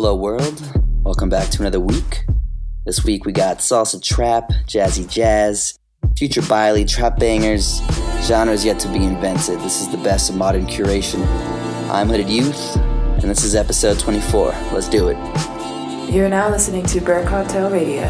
Hello, world. Welcome back to another week. This week we got salsa trap, jazzy jazz, future Biley, trap bangers, genres yet to be invented. This is the best of modern curation. I'm Hooded Youth, and this is episode 24. Let's do it. You're now listening to Bear Cartel Radio.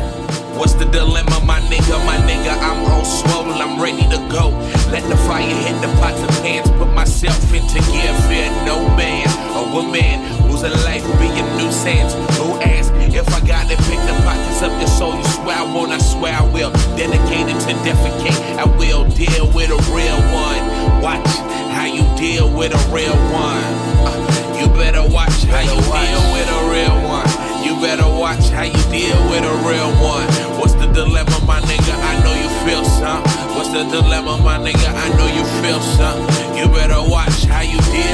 What's the dilemma, my nigga? My nigga, I'm on swole, I'm ready to go. Let the fire hit the pots and pans, put myself into gear. Fear no man or woman who's a life be a nuisance. Who asks if I got to pick the pockets of your soul? You swear I won't, I swear I will. Dedicated to defecate, I will deal with a real one. Watch how you deal with a real one. Uh, you better watch how you deal with a real one. You better watch how you deal with a real one. What's the dilemma, my nigga? I know you feel some. What's the dilemma, my nigga? I know you feel some. You better watch how you deal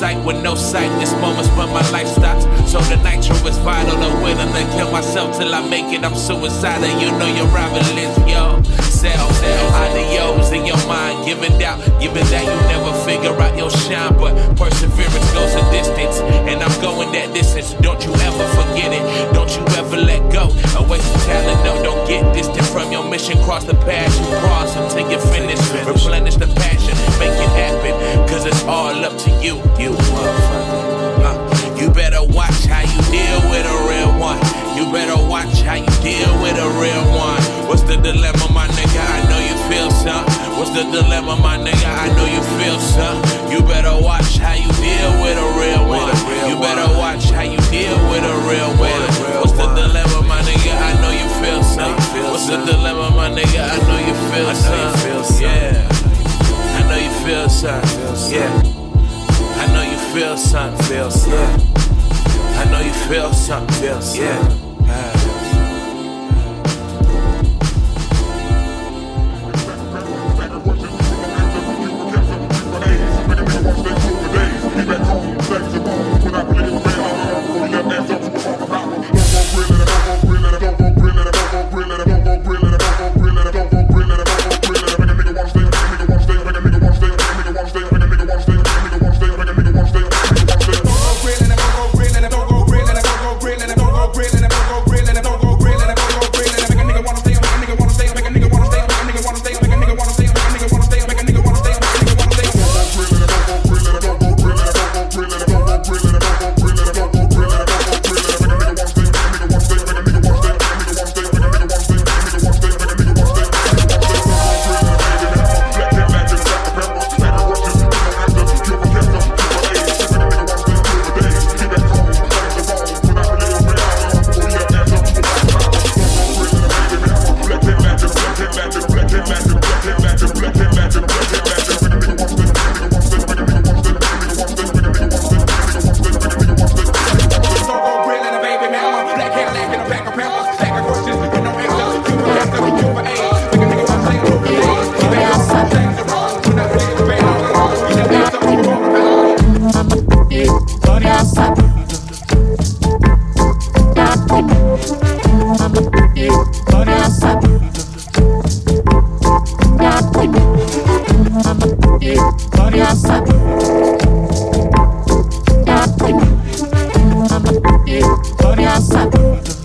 sight with no sight, this moment's when my life stops. So the nitro is vital, the willing to kill myself till I make it. I'm suicidal, you know your rival is yo. Self, adios in your mind, giving doubt, giving that you never figure out your shine. But perseverance goes a distance, and I'm going that distance. Don't you ever forget it, don't you ever let go. A waste of talent, no, don't get distant from your mission. Cross the path you cross until you finish. Replenish the passion, make it happen, cause it's all up to you, you motherfucker. Uh, you better watch how you deal with a real one. You better watch how you deal with a real one. What's the dilemma, my nigga? I know you feel some. What's the dilemma, my nigga? I know you feel some. You better watch how you deal with a real one. You better outside.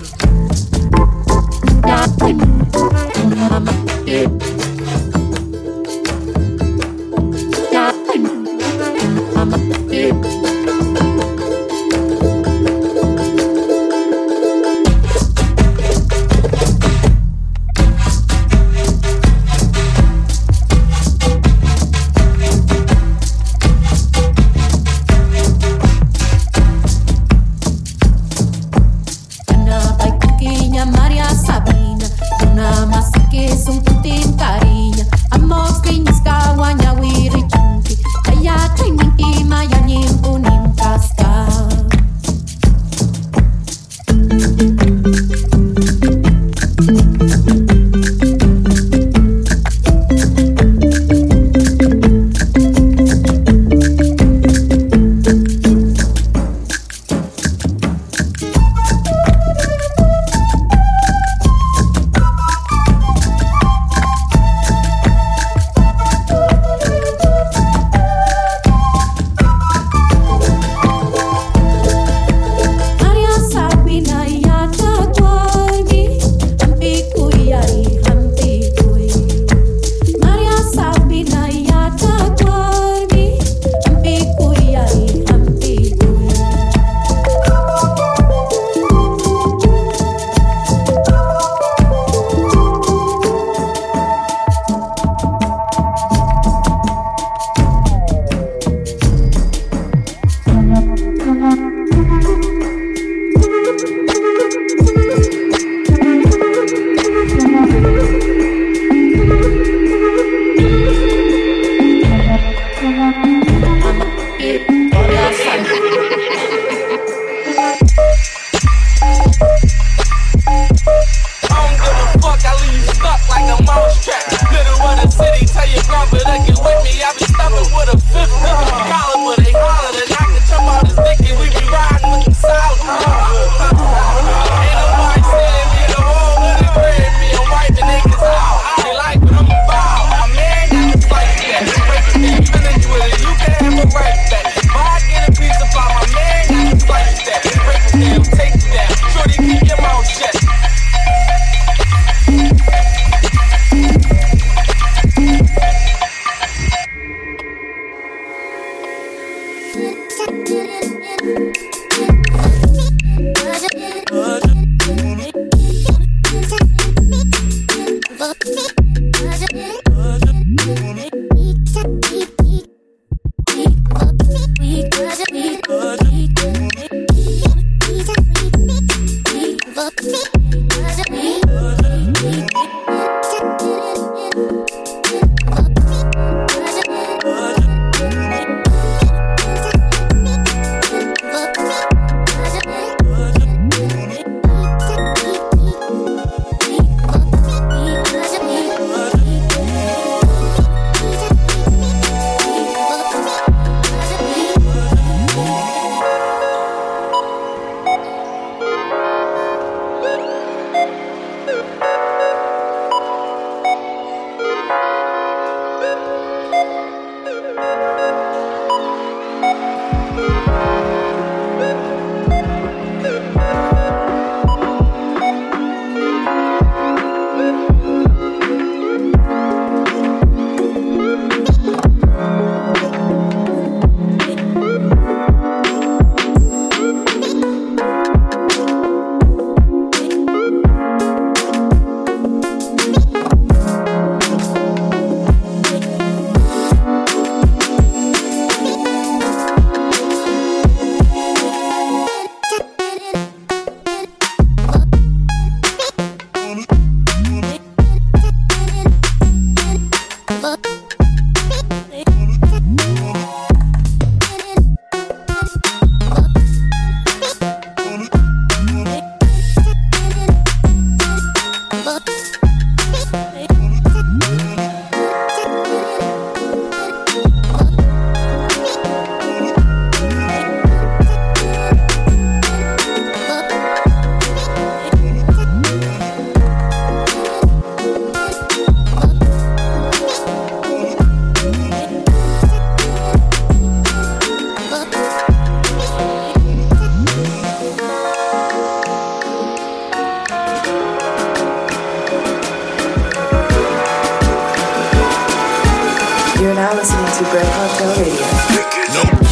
now listening to Braveheart Go Radio.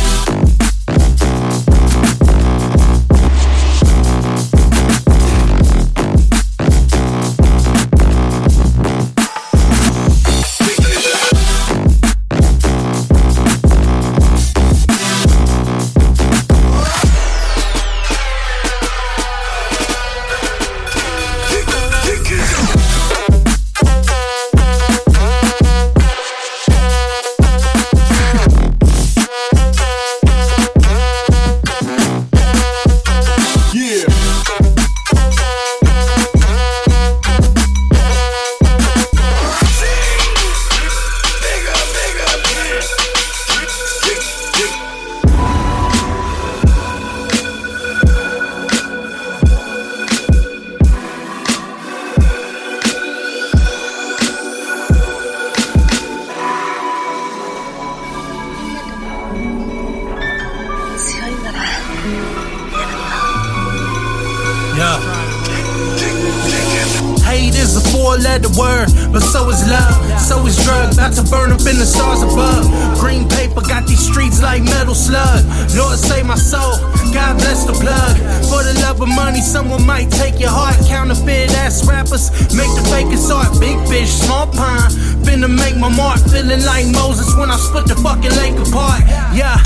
spread the word, but so is love, so is drugs. About to burn up in the stars above. Green paper got these streets like metal slug. Lord save my soul, God bless the plug. For the love of money, someone might take your heart. Counterfeit ass rappers make the fakest art. Big fish, small pine, finna make my mark. Feeling like Moses when I split the fucking lake apart. Yeah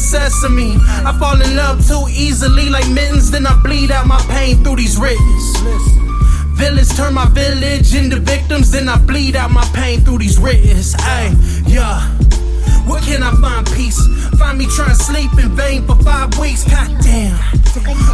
sesame. I fall in love too easily, like mittens, then I bleed out my pain through these writs. Villains turn my village into victims, then I bleed out my pain through these writs. Ay, yeah. Where can I find peace? Find me trying to sleep in vain for five weeks. God damn.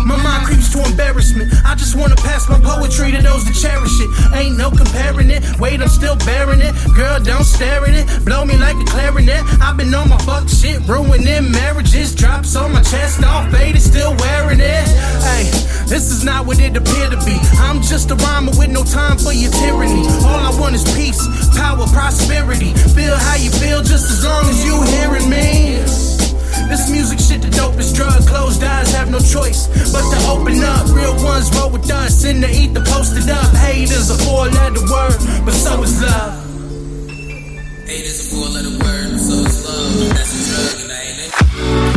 My creeps to embarrassment. I just wanna pass my poetry to those that cherish it. Ain't no comparing it. Wait, I'm still bearing it. Girl, don't stare at it. Blow me like a clarinet. I've been on my fuck shit, ruining marriages. Drops on my chest, all faded, still wearing it. Hey, this is not what it appeared to be. I'm just a rhymer with no time for your tyranny. All I want is peace, power, prosperity. Feel how you feel just as long as you hearing me. This music shit the dopest drug. Closed eyes have no choice but to open up. Real ones roll with us in the ether posted up. Hate is a four letter word, but so is love. Hate is a four letter word, but so is love. That's a drug, and I ain't it.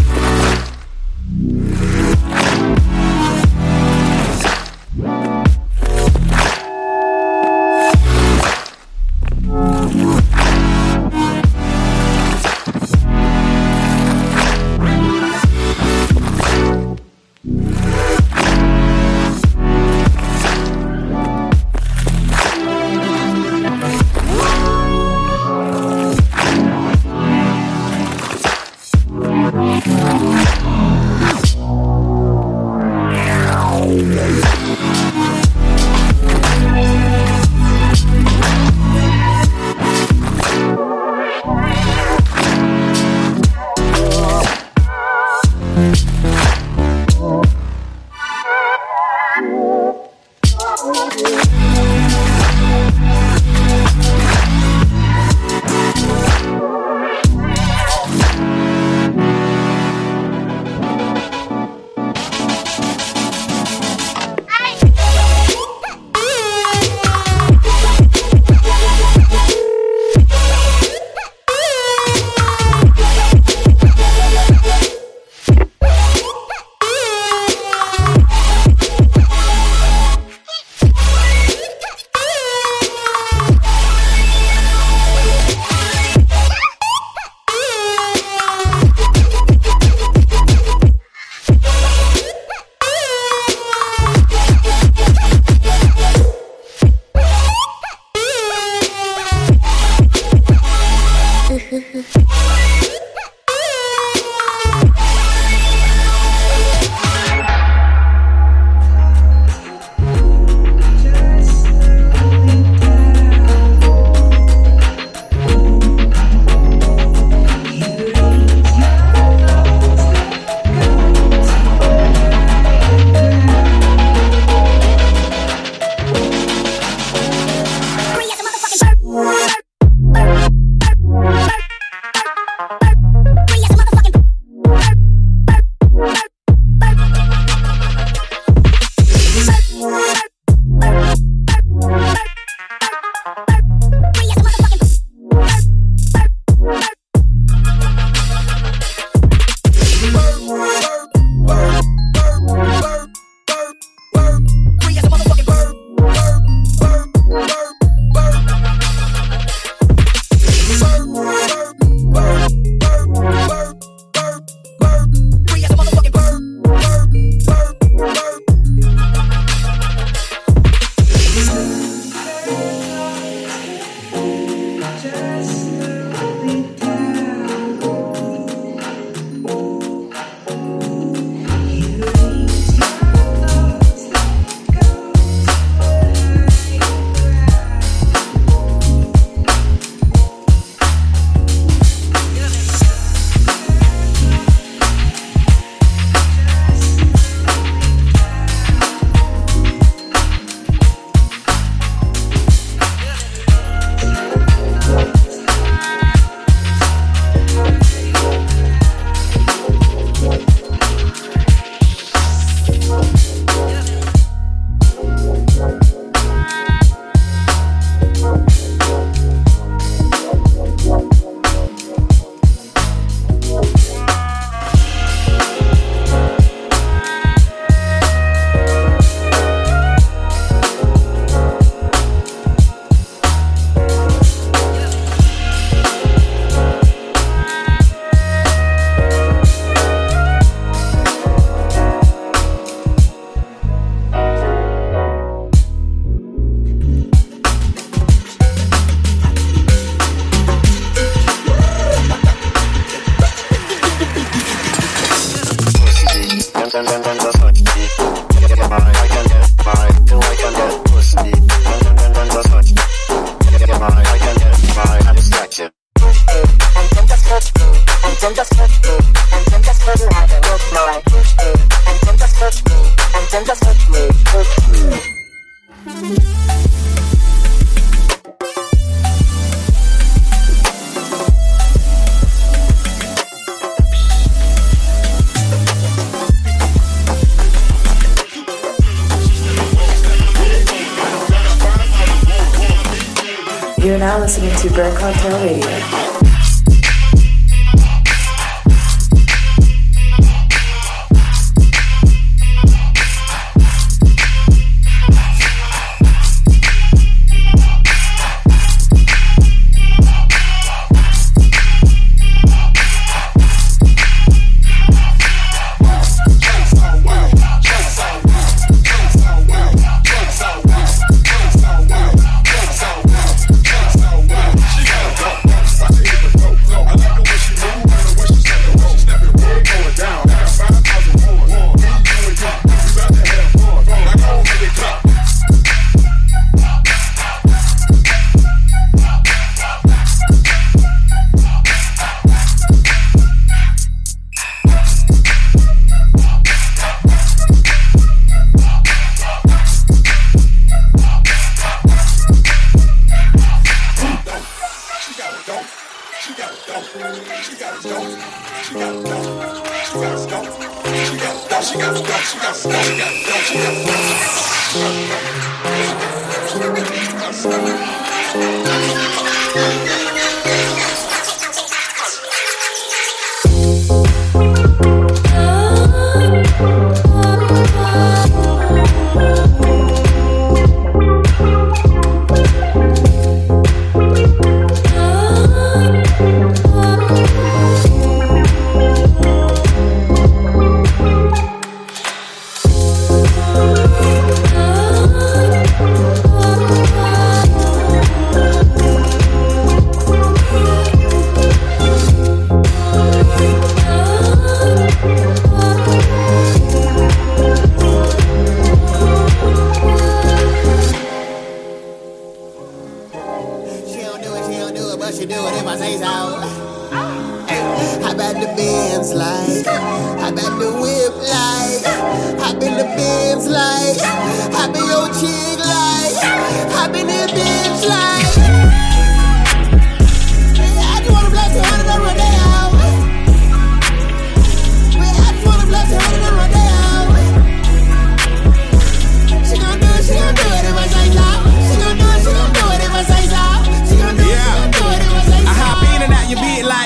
understand. Uh,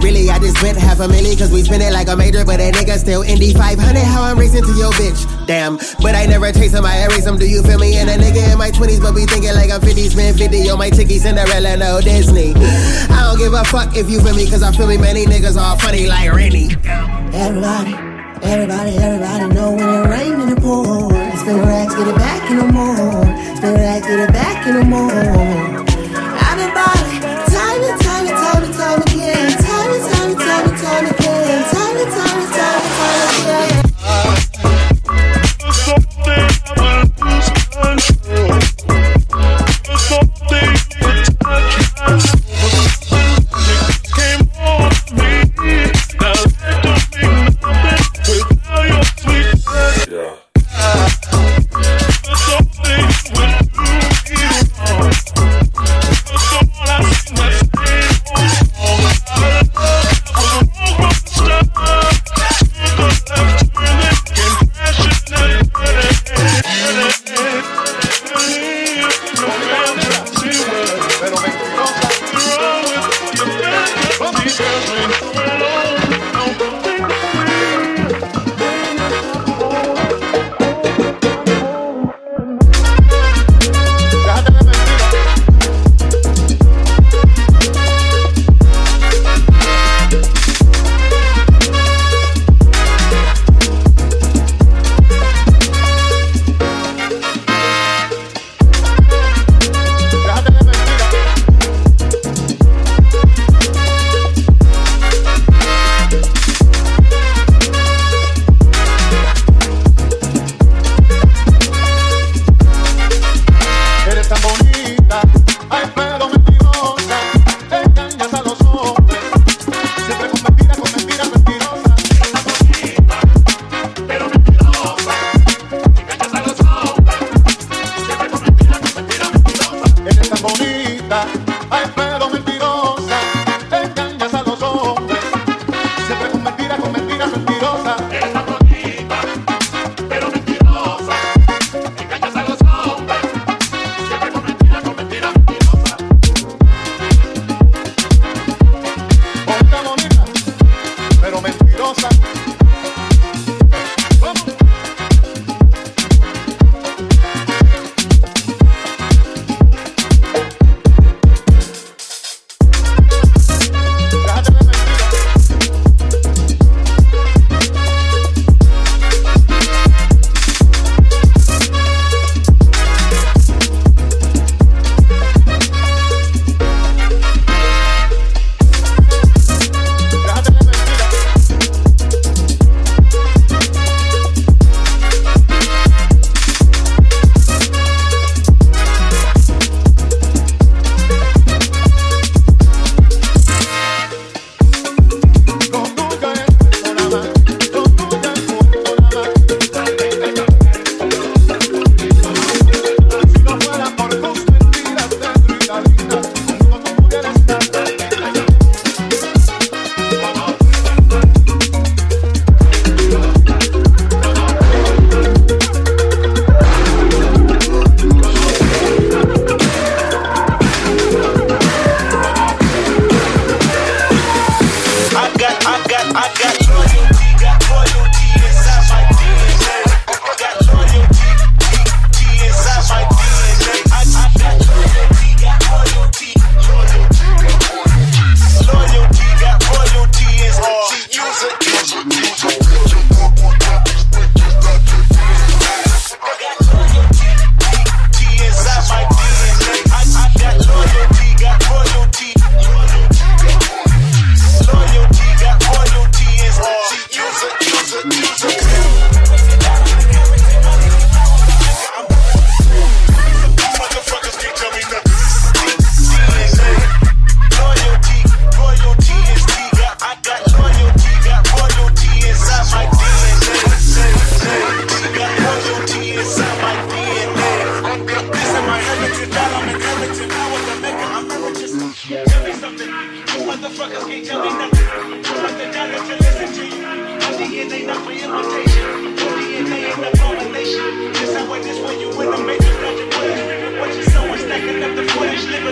Really, I just spent half a milli, cause we spend it like a major, but a nigga still Indy 500. How I'm racing to your bitch. Damn, but I never chase him, I erase him, do you feel me? And a nigga in my 20s, but we thinking like I'm 50, spend 50 on my ticky Cinderella, no Disney. I don't give a fuck if you feel me, cause I feel me, many niggas all funny like Rennie. Everybody. Everybody, everybody know when it rain and it pour. Spin racks, get it back in the more. Spin racks, get it back in the more.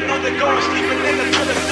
sleeping ghost sleeping in the pillow.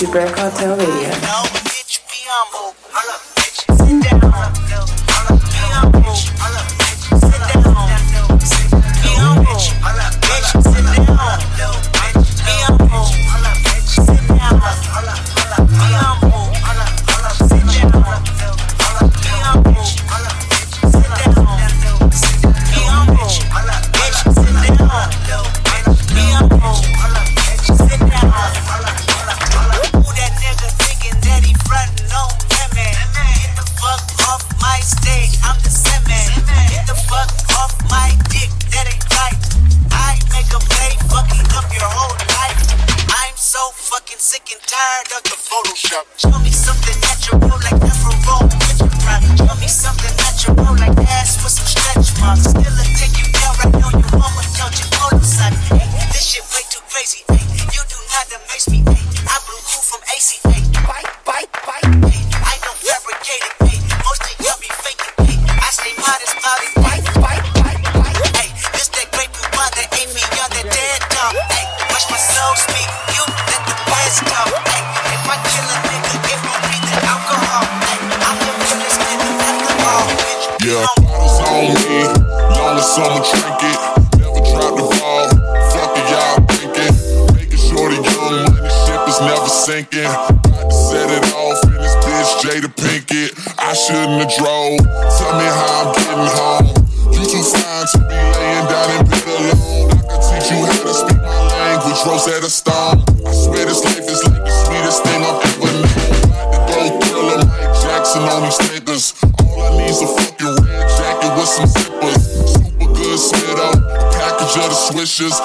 super. it. I shouldn't have drove. Tell me how I'm getting home. You too fine to be laying down in bed alone. I can teach you how to speak my language, Rosetta Stone. I swear this life is like the sweetest thing I've ever known. About to go kill him like Jackson on these niggas. All I need's a fucking red jacket with some zippers. Super good smell though. Package of the swishers.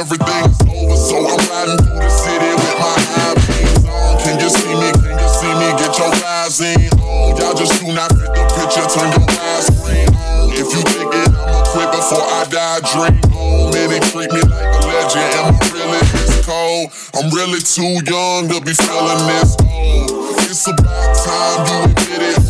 everything's over, so I'm riding through the city with my high beams on. Can you see me? Can you see me? Get your eyes in on. Y'all just do not fit the picture, turn your eyes green on. If you think it, I'ma quit before I die. Dream on, man, they treat me like a legend. Am I really this cold? I'm really too young to be feeling this old. It's about time you admit it.